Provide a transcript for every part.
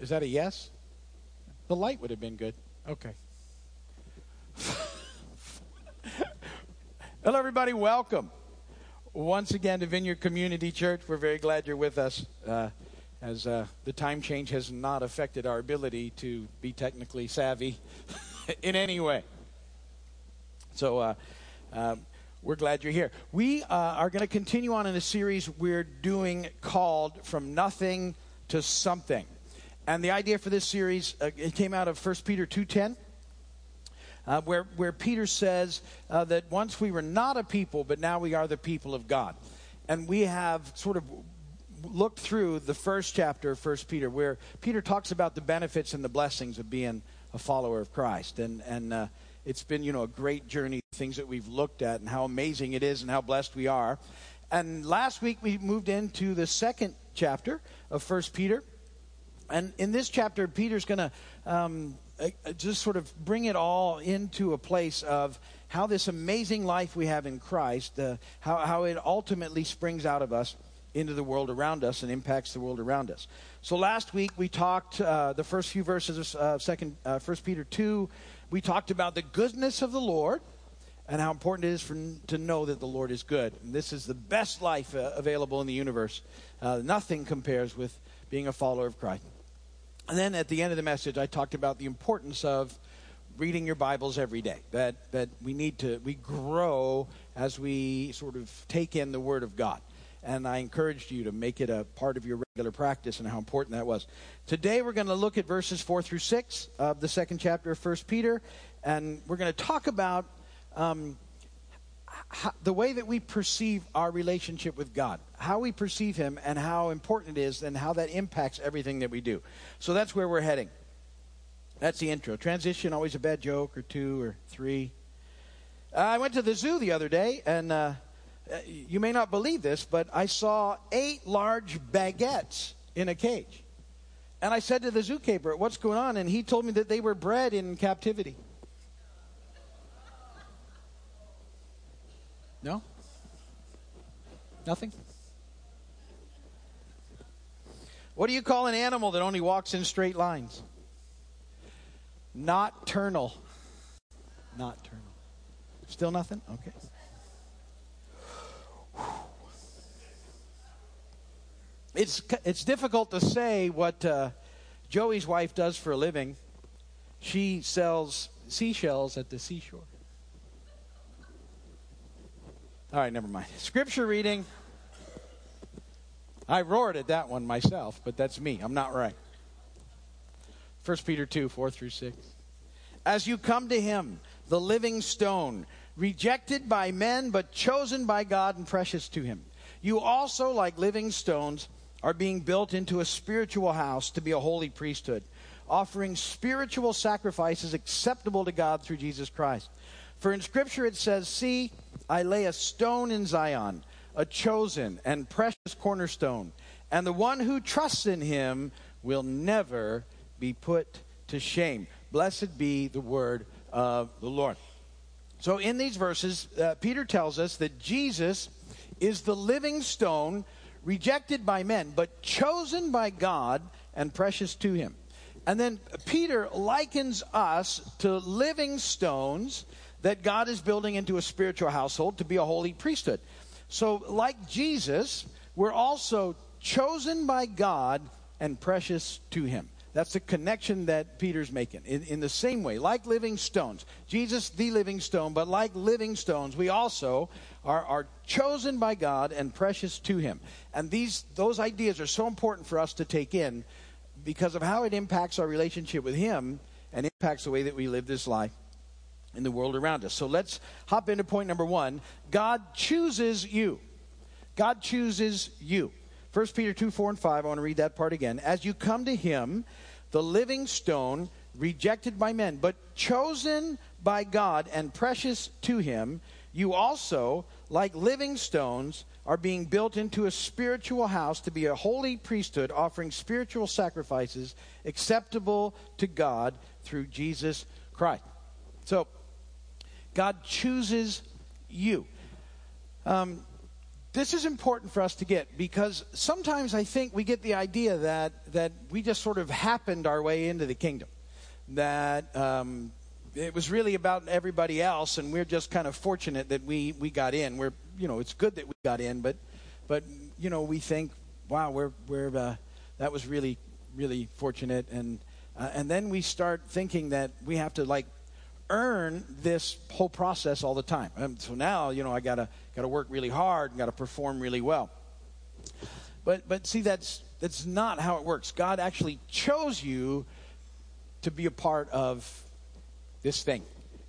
Is that a yes? The light would have been good. Okay. Hello, everybody. Welcome once again to Vineyard Community Church. We're very glad you're with us. Uh, as uh, the time change has not affected our ability to be technically savvy in any way. So, uh, um, we're glad you're here. We uh, are going to continue on in a series we're doing called From Nothing to Something. And the idea for this series, uh, it came out of 1 Peter 2.10, uh, where, where Peter says uh, that once we were not a people, but now we are the people of God. And we have sort of looked through the first chapter of 1 Peter, where Peter talks about the benefits and the blessings of being a follower of Christ. And, and uh, it's been, you know, a great journey, things that we've looked at and how amazing it is and how blessed we are. And last week we moved into the second chapter of 1 Peter. And in this chapter, Peter's going to um, just sort of bring it all into a place of how this amazing life we have in Christ, uh, how, how it ultimately springs out of us into the world around us and impacts the world around us. So last week we talked uh, the first few verses of uh, second uh, First Peter two. We talked about the goodness of the Lord and how important it is for to know that the Lord is good. And this is the best life uh, available in the universe. Uh, nothing compares with being a follower of Christ. And then at the end of the message, I talked about the importance of reading your Bibles every day. That that we need to we grow as we sort of take in the Word of God. And I encouraged you to make it a part of your regular practice and how important that was. Today we're going to look at verses four through six of the second chapter of First Peter, and we're going to talk about um, how, the way that we perceive our relationship with God, how we perceive Him, and how important it is, and how that impacts everything that we do. So that's where we're heading. That's the intro. Transition, always a bad joke, or two, or three. I went to the zoo the other day, and uh, you may not believe this, but I saw eight large baguettes in a cage. And I said to the zookeeper, What's going on? And he told me that they were bred in captivity. No? Nothing? What do you call an animal that only walks in straight lines? Nocturnal. Nocturnal. Still nothing? Okay. It's, it's difficult to say what uh, Joey's wife does for a living. She sells seashells at the seashore. All right, never mind. Scripture reading. I roared at that one myself, but that's me. I'm not right. 1 Peter 2 4 through 6. As you come to him, the living stone, rejected by men, but chosen by God and precious to him, you also, like living stones, are being built into a spiritual house to be a holy priesthood, offering spiritual sacrifices acceptable to God through Jesus Christ. For in Scripture it says, See, I lay a stone in Zion, a chosen and precious cornerstone, and the one who trusts in him will never be put to shame. Blessed be the word of the Lord. So, in these verses, uh, Peter tells us that Jesus is the living stone, rejected by men, but chosen by God and precious to him. And then Peter likens us to living stones that God is building into a spiritual household to be a holy priesthood. So, like Jesus, we're also chosen by God and precious to Him. That's the connection that Peter's making. In, in, the same way, like living stones, Jesus, the living stone, but like living stones, we also are, are chosen by God and precious to Him. And these, those ideas are so important for us to take in because of how it impacts our relationship with Him and impacts the way that we live this life in the world around us. So let's hop into point number one. God chooses you. God chooses you. 1 Peter 2 4 and 5, I want to read that part again. As you come to him, the living stone, rejected by men, but chosen by God and precious to him, you also, like living stones, are being built into a spiritual house to be a holy priesthood, offering spiritual sacrifices acceptable to God through Jesus Christ. So, God chooses you. Um, this is important for us to get because sometimes I think we get the idea that that we just sort of happened our way into the kingdom, that um, it was really about everybody else, and we're just kind of fortunate that we we got in. We're you know it's good that we got in, but but you know we think, wow, we're we're uh, that was really really fortunate, and uh, and then we start thinking that we have to like earn this whole process all the time. And so now, you know, I gotta gotta work really hard and gotta perform really well. But but see, that's that's not how it works. God actually chose you to be a part of this thing,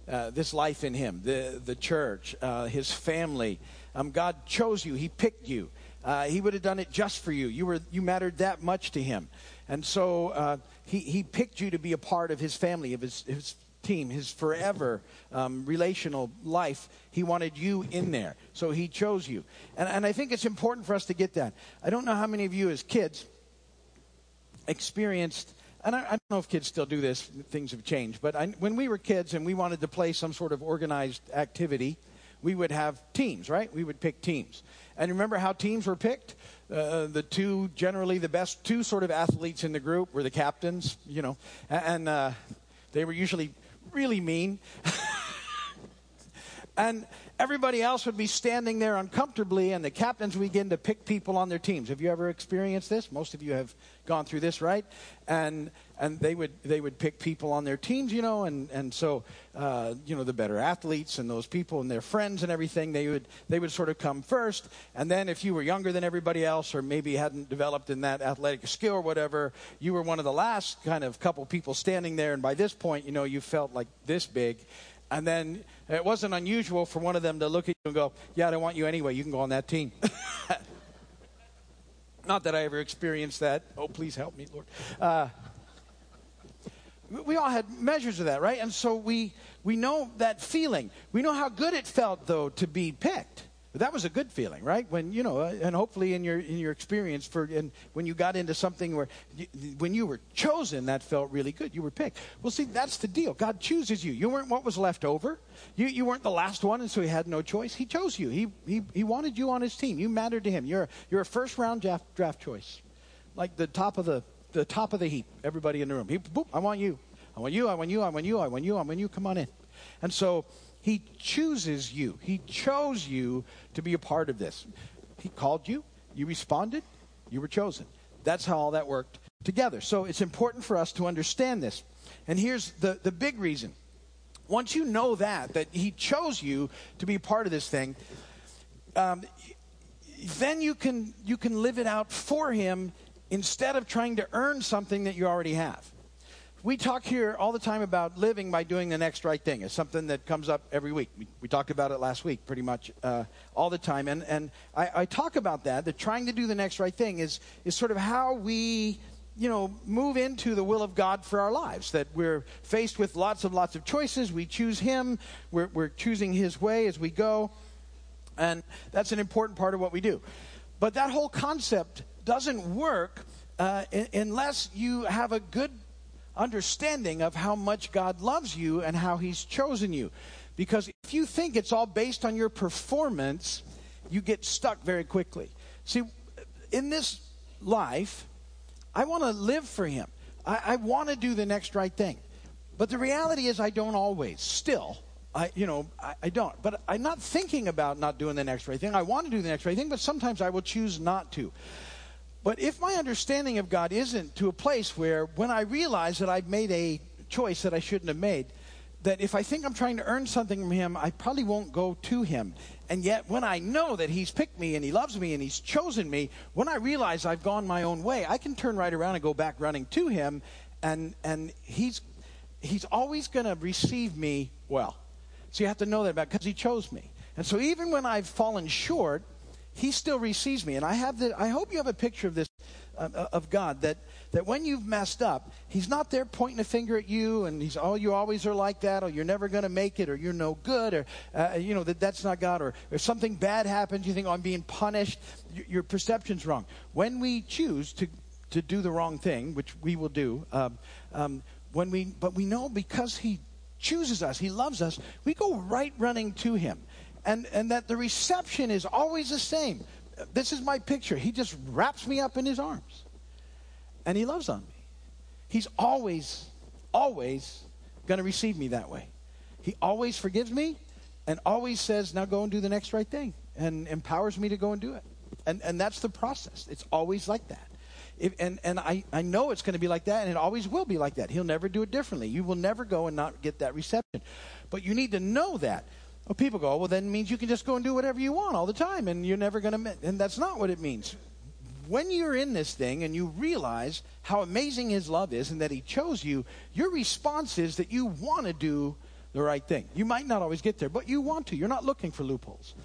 uh, this life in Him, the the church, uh, His family. Um, God chose you. He picked you. Uh, he would have done it just for you. You were you mattered that much to Him, and so uh, He He picked you to be a part of His family, of His His team, his forever um, relational life. He wanted you in there. So he chose you. And, and I think it's important for us to get that. I don't know how many of you as kids experienced, and I, I don't know if kids still do this, things have changed, but I, when we were kids and we wanted to play some sort of organized activity, we would have teams, right? We would pick teams. And remember how teams were picked? Uh, the two, generally the best two sort of athletes in the group were the captains, you know, and uh, they were usually really mean. and everybody else would be standing there uncomfortably, and the captains begin to pick people on their teams. Have you ever experienced this? Most of you have gone through this, right? And and they would they would pick people on their teams, you know, and and so uh, you know the better athletes and those people and their friends and everything they would they would sort of come first, and then if you were younger than everybody else or maybe hadn't developed in that athletic skill or whatever, you were one of the last kind of couple people standing there, and by this point, you know, you felt like this big. And then it wasn't unusual for one of them to look at you and go, Yeah, I don't want you anyway. You can go on that team. Not that I ever experienced that. Oh, please help me, Lord. Uh, we all had measures of that, right? And so we, we know that feeling. We know how good it felt, though, to be picked. That was a good feeling, right? When you know, uh, and hopefully in your in your experience for and when you got into something where you, when you were chosen, that felt really good. You were picked. Well, see, that's the deal. God chooses you. You weren't what was left over. You you weren't the last one, and so He had no choice. He chose you. He he he wanted you on His team. You mattered to Him. You're you're a first round draft draft choice, like the top of the the top of the heap. Everybody in the room. He, boop, I want you. I want you. I want you. I want you. I want you. I want you. Come on in. And so he chooses you. He chose you to be a part of this. He called you, you responded, you were chosen. That's how all that worked together. So it's important for us to understand this. And here's the, the big reason. Once you know that, that he chose you to be part of this thing, um, then you can, you can live it out for him instead of trying to earn something that you already have we talk here all the time about living by doing the next right thing. It's something that comes up every week. We, we talked about it last week pretty much uh, all the time. And, and I, I, talk about that, that trying to do the next right thing is, is sort of how we, you know, move into the will of God for our lives. That we're faced with lots and lots of choices. We choose Him, we're, we're choosing His way as we go. And that's an important part of what we do. But that whole concept doesn't work uh, unless you have a good understanding of how much God loves you and how He's chosen you. Because if you think it's all based on your performance, you get stuck very quickly. See, in this life, I want to live for Him. I, I want to do the next right thing. But the reality is, I don't always. Still, I, you know, I, I, don't. But I'm not thinking about not doing the next right thing. I want to do the next right thing, but sometimes I will choose not to. But if my understanding of God isn't to a place where when I realize that I've made a choice that I shouldn't have made, that if I think I'm trying to earn something from Him, I probably won't go to Him. And yet, when I know that He's picked me and He loves me and He's chosen me, when I realize I've gone my own way, I can turn right around and go back running to Him, and, and He's, he's always going to receive me well. So you have to know that about because He chose me. And so even when I've fallen short, he still receives me. And I have the, I hope you have a picture of this, uh, uh, of God, that, that when you've messed up, he's not there pointing a finger at you and he's, oh, you always are like that, or you're never going to make it, or you're no good, or, uh, you know, that that's not God, or if something bad happens, you think, oh, I'm being punished. Y- your perception's wrong. When we choose to, to do the wrong thing, which we will do, um, um, when we, but we know because he chooses us, he loves us, we go right running to him. And, and that the reception is always the same. This is my picture. He just wraps me up in his arms, and he loves on me. He's always, always going to receive me that way. He always forgives me and always says, now go and do the next right thing, and empowers me to go and do it. And, and that's the process. It's always like that. If, and and I, I know it's going to be like that, and it always will be like that. He'll never do it differently. You will never go and not get that reception. But you need to know that. Well, people go, well, then it means you can just go and do whatever you want all the time, and you're never going to. And that's not what it means. When you're in this thing and you realize how amazing His love is and that He chose you, your response is that you want to do the right thing. You might not always get there, but you want to. You're not looking for loopholes.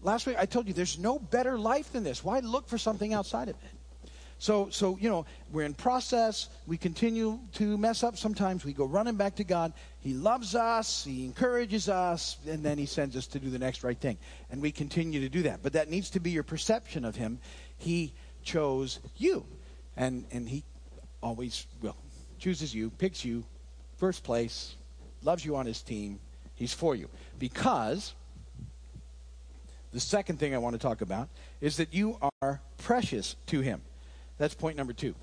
Last week I told you there's no better life than this. Why look for something outside of it? So, so you know, we're in process. We continue to mess up sometimes. We go running back to God. He loves us. He encourages us, and then He sends us to do the next right thing. And we continue to do that. But that needs to be your perception of Him. He chose you, and and He always will chooses you, picks you, first place, loves you on His team. He's for you because. The second thing I want to talk about is that you are precious to him. That's point number two.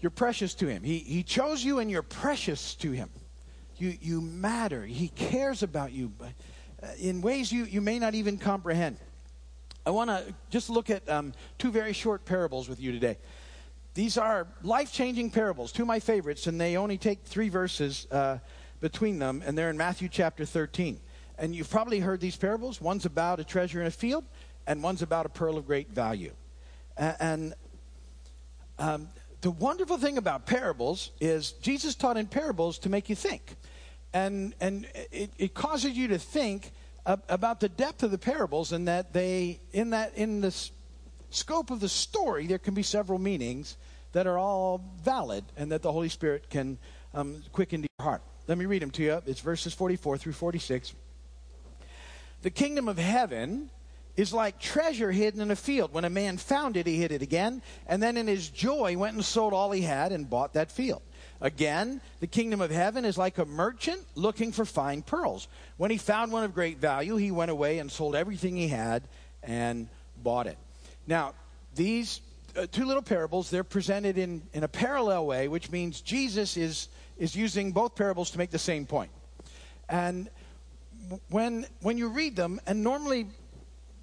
You're precious to him. He, he chose you and you're precious to him. You, you matter. He cares about you uh, in ways you, you may not even comprehend. I want to just look at um, two very short parables with you today. These are life changing parables, two of my favorites, and they only take three verses uh, between them, and they're in Matthew chapter 13. And you've probably heard these parables. One's about a treasure in a field, and one's about a pearl of great value. And um, the wonderful thing about parables is Jesus taught in parables to make you think. And, and it, it causes you to think about the depth of the parables and that they, in, that, in the scope of the story, there can be several meanings that are all valid and that the Holy Spirit can um, quicken to your heart. Let me read them to you. It's verses 44 through 46. The kingdom of heaven is like treasure hidden in a field. When a man found it, he hid it again, and then in his joy went and sold all he had and bought that field. Again, the kingdom of heaven is like a merchant looking for fine pearls. When he found one of great value, he went away and sold everything he had and bought it. Now, these uh, two little parables, they're presented in, in a parallel way, which means Jesus is, is using both parables to make the same point. And when, when you read them, and normally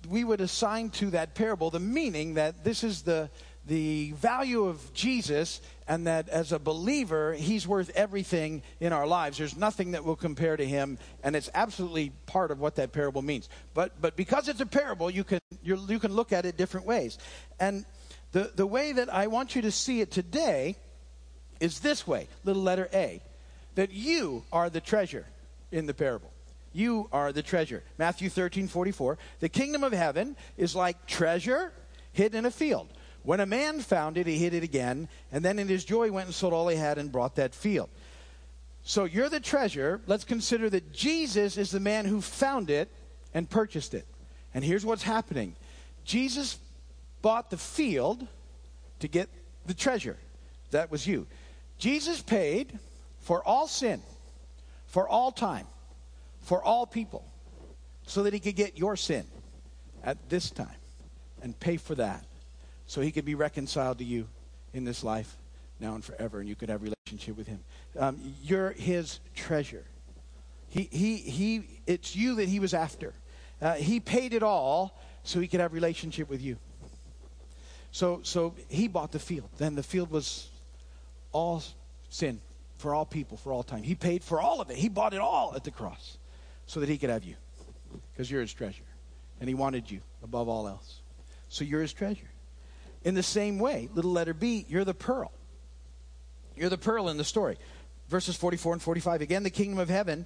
we would assign to that parable the meaning that this is the, the value of Jesus and that as a believer, he's worth everything in our lives. There's nothing that will compare to him, and it's absolutely part of what that parable means. But, but because it's a parable, you can, you can look at it different ways. And the, the way that I want you to see it today is this way little letter A that you are the treasure in the parable. You are the treasure. Matthew 13, 44. The kingdom of heaven is like treasure hidden in a field. When a man found it, he hid it again, and then in his joy went and sold all he had and brought that field. So you're the treasure. Let's consider that Jesus is the man who found it and purchased it. And here's what's happening Jesus bought the field to get the treasure. That was you. Jesus paid for all sin, for all time for all people so that he could get your sin at this time and pay for that so he could be reconciled to you in this life now and forever and you could have relationship with him. Um, you're his treasure. He, he, he, it's you that he was after. Uh, he paid it all so he could have relationship with you. So, so he bought the field. Then the field was all sin for all people for all time. He paid for all of it. He bought it all at the cross so that he could have you because you're his treasure. And he wanted you above all else. So you're his treasure. In the same way, little letter B, you're the pearl. You're the pearl in the story. Verses 44 and 45. Again, the kingdom of heaven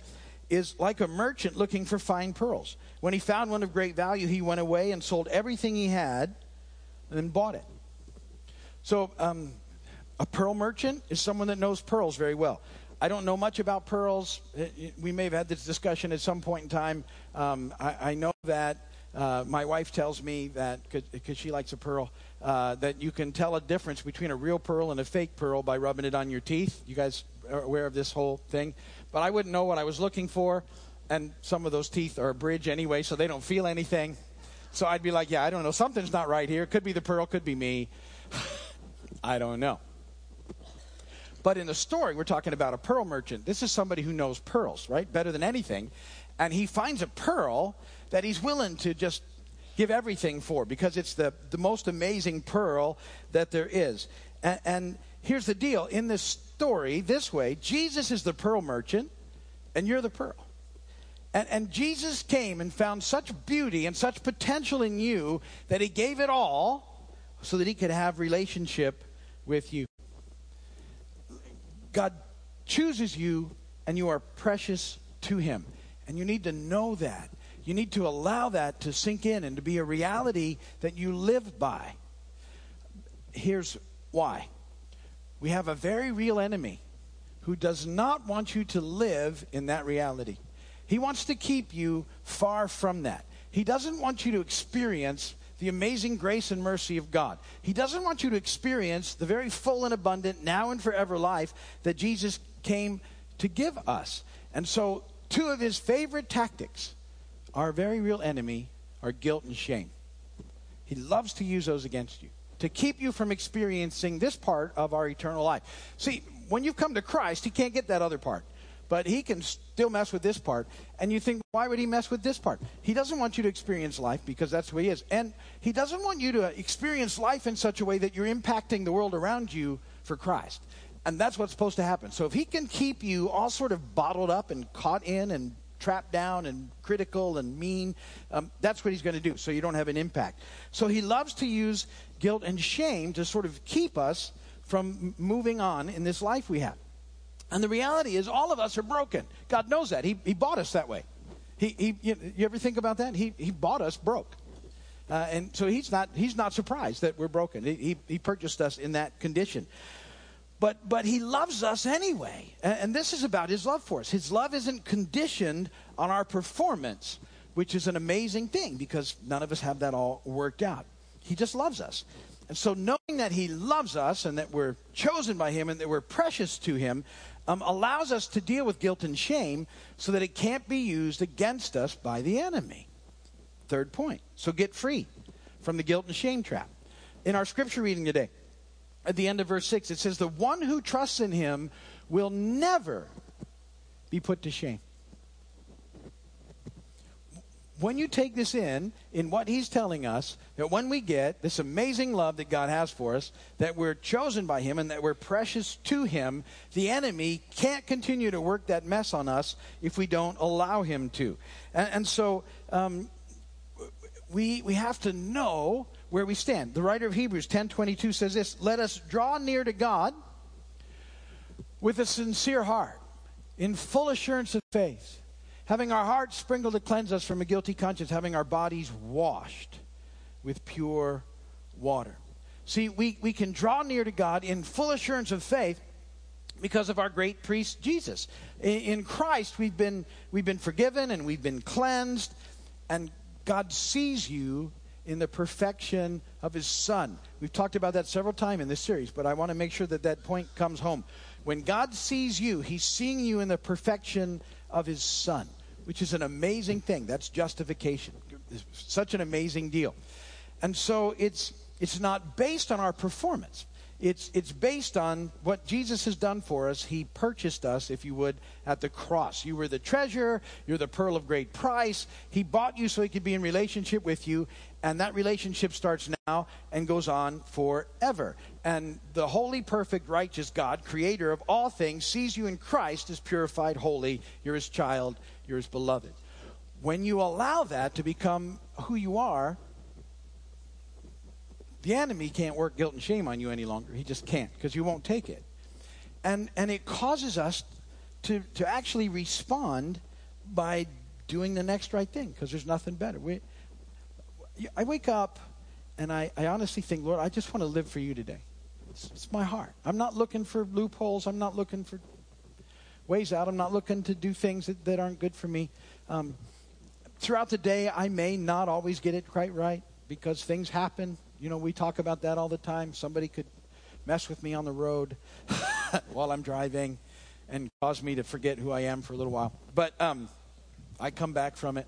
is like a merchant looking for fine pearls. When he found one of great value, he went away and sold everything he had and bought it. So, um, a pearl merchant is someone that knows pearls very well. I don't know much about pearls. We may have had this discussion at some point in time. Um, I, I, know that uh, my wife tells me that because she likes a pearl, uh, that you can tell a difference between a real pearl and a fake pearl by rubbing it on your teeth. You guys are aware of this whole thing, but I wouldn't know what I was looking for. and some of those teeth are a bridge anyway, so they don't feel anything. So I'd be like, yeah, I don't know. Something's not right here. Could be the pearl, could be me. I don't know. But in the story, we're talking about a pearl merchant. This is somebody who knows pearls, right? Better than anything. And he finds a pearl that he's willing to just give everything for because it's the, the most amazing pearl that there is. And, and here's the deal in this story, this way, Jesus is the pearl merchant, and you're the pearl. And, and, Jesus came and found such beauty and such potential in you that he gave it all so that he could have relationship with you. God chooses you and you are precious to him. And you need to know that. You need to allow that to sink in and to be a reality that you live by. Here's why we have a very real enemy who does not want you to live in that reality. He wants to keep you far from that. He doesn't want you to experience the amazing grace and mercy of God. He doesn't want you to experience the very full and abundant, now and forever life that Jesus came to give us. And so, two of his favorite tactics, our very real enemy, are guilt and shame. He loves to use those against you to keep you from experiencing this part of our eternal life. See, when you've come to Christ, he can't get that other part but he can still mess with this part. And you think, why would he mess with this part? He doesn't want you to experience life because that's who he is. And he doesn't want you to experience life in such a way that you're impacting the world around you for Christ. And that's what's supposed to happen. So if he can keep you all sort of bottled up and caught in and trapped down and critical and mean, um, that's what he's going to do so you don't have an impact. So he loves to use guilt and shame to sort of keep us from moving on in this life we have. And the reality is, all of us are broken. God knows that. He, he bought us that way. He, he, you, you ever think about that? He, he bought us broke. Uh, and so he's not, he's not surprised that we're broken. He, he, he, purchased us in that condition. But, but he loves us anyway. And, and this is about his love for us. His love isn't conditioned on our performance, which is an amazing thing because none of us have that all worked out. He just loves us. And so, knowing that He loves us and that we're chosen by Him and that we're precious to Him, um, allows us to deal with guilt and shame so that it can't be used against us by the enemy. Third point. So get free from the guilt and shame trap. In our scripture reading today, at the end of verse 6, it says, The one who trusts in him will never be put to shame when you take this in, in what he's telling us, that when we get this amazing love that God has for us, that we're chosen by him and that we're precious to him, the enemy can't continue to work that mess on us if we don't allow him to. And, and so um, we, we have to know where we stand. The writer of Hebrews 10.22 says this, Let us draw near to God with a sincere heart, in full assurance of faith having our hearts sprinkled to cleanse us from a guilty conscience, having our bodies washed with pure water. See, we, we can draw near to God in full assurance of faith because of our great priest Jesus. In, in Christ, we've been, we've been forgiven and we've been cleansed, and God sees you in the perfection of his son. We've talked about that several times in this series, but I want to make sure that that point comes home. When God sees you, he's seeing you in the perfection of his son which is an amazing thing. That's justification. It's such an amazing deal. And so it's it's not based on our performance. It's it's based on what Jesus has done for us. He purchased us, if you would, at the cross. You were the treasure, you're the pearl of great price. He bought you so he could be in relationship with you, and that relationship starts now and goes on forever. And the holy, perfect, righteous God, creator of all things, sees you in Christ as purified, holy. You're his child, you're his beloved. When you allow that to become who you are, the enemy can't work guilt and shame on you any longer. He just can't because you won't take it. And, and it causes us to, to actually respond by doing the next right thing because there's nothing better. We, I wake up and I, I honestly think, Lord, I just want to live for you today. It's, it's my heart. I'm not looking for loopholes. I'm not looking for ways out. I'm not looking to do things that, that aren't good for me. Um, throughout the day, I may not always get it quite right because things happen. You know, we talk about that all the time. Somebody could mess with me on the road while I'm driving and cause me to forget who I am for a little while. But um, I come back from it.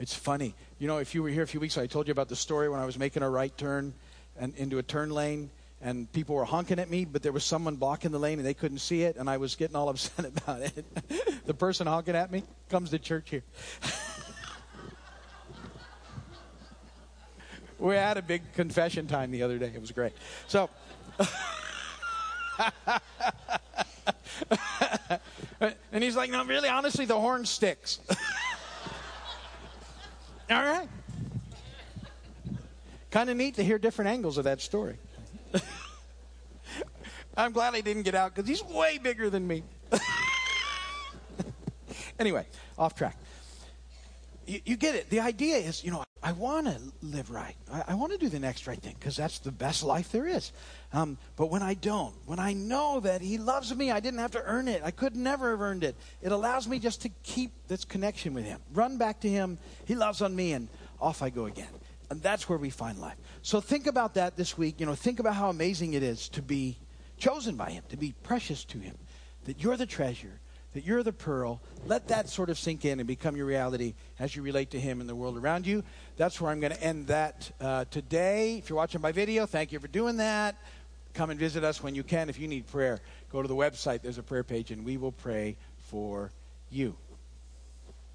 It's funny. You know, if you were here a few weeks ago, I told you about the story when I was making a right turn and into a turn lane and people were honking at me, but there was someone blocking the lane and they couldn't see it, and I was getting all upset about it. the person honking at me comes to church here. we had a big confession time the other day. It was great. So. and he's like, no, really, honestly, the horn sticks. All right. Kind of neat to hear different angles of that story. I'm glad I didn't get out because he's way bigger than me. anyway, off track. You, you, get it. The idea is, you know, I want to live right. I, I want to do the next right thing because that's the best life there is. Um, but when I don't, when I know that He loves me, I didn't have to earn it. I could never have earned it. It allows me just to keep this connection with Him. Run back to Him. He loves on me, and off I go again. And that's where we find life. So think about that this week. You know, think about how amazing it is to be chosen by Him, to be precious to Him, that you're the treasure, that you're the pearl. Let that sort of sink in and become your reality as you relate to Him and the world around you. That's where I'm going to end that uh, today. If you're watching by video, thank you for doing that. Come and visit us when you can. If you need prayer, go to the website. There's a prayer page, and we will pray for you.